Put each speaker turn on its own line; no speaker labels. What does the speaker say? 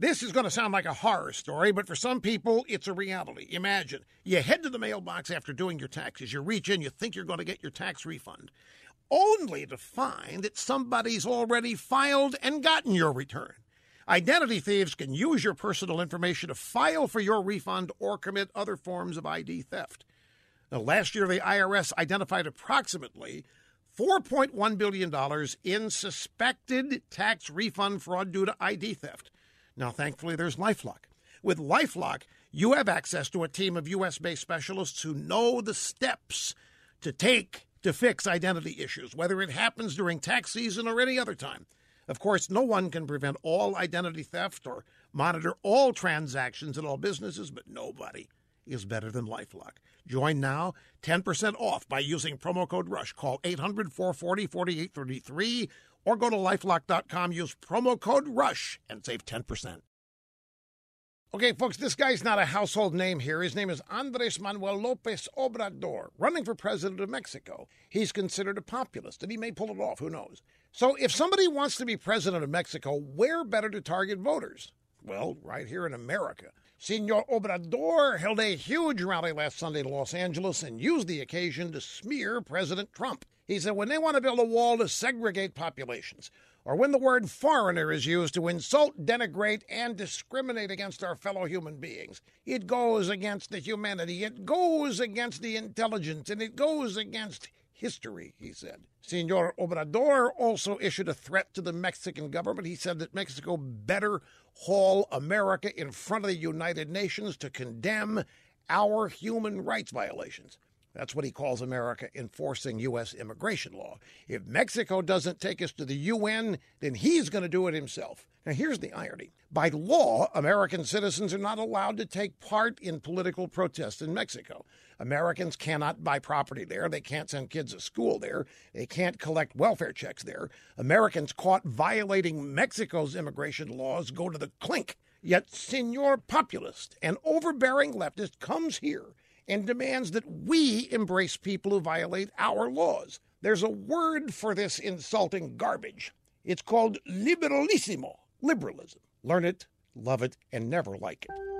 This is going to sound like a horror story, but for some people, it's a reality. Imagine you head to the mailbox after doing your taxes, you reach in, you think you're going to get your tax refund, only to find that somebody's already filed and gotten your return. Identity thieves can use your personal information to file for your refund or commit other forms of ID theft. Now, last year, the IRS identified approximately $4.1 billion in suspected tax refund fraud due to ID theft. Now, thankfully, there's Lifelock. With Lifelock, you have access to a team of U.S. based specialists who know the steps to take to fix identity issues, whether it happens during tax season or any other time. Of course, no one can prevent all identity theft or monitor all transactions at all businesses, but nobody is better than Lifelock. Join now, 10% off by using promo code RUSH. Call 800 440 4833 or go to lifelock.com, use promo code RUSH, and save 10%. Okay, folks, this guy's not a household name here. His name is Andres Manuel Lopez Obrador, running for president of Mexico. He's considered a populist, and he may pull it off. Who knows? So, if somebody wants to be president of Mexico, where better to target voters? Well, right here in America. Senor Obrador held a huge rally last Sunday in Los Angeles and used the occasion to smear President Trump. He said when they want to build a wall to segregate populations, or when the word foreigner is used to insult, denigrate, and discriminate against our fellow human beings, it goes against the humanity, it goes against the intelligence, and it goes against history, he said. Senor Obrador also issued a threat to the Mexican government. He said that Mexico better haul America in front of the United Nations to condemn our human rights violations. That's what he calls America enforcing U.S. immigration law. If Mexico doesn't take us to the UN, then he's going to do it himself. Now, here's the irony. By law, American citizens are not allowed to take part in political protests in Mexico. Americans cannot buy property there. They can't send kids to school there. They can't collect welfare checks there. Americans caught violating Mexico's immigration laws go to the clink. Yet, Senor Populist, an overbearing leftist, comes here and demands that we embrace people who violate our laws. There's a word for this insulting garbage. It's called liberalismo, liberalism. Learn it, love it, and never like it.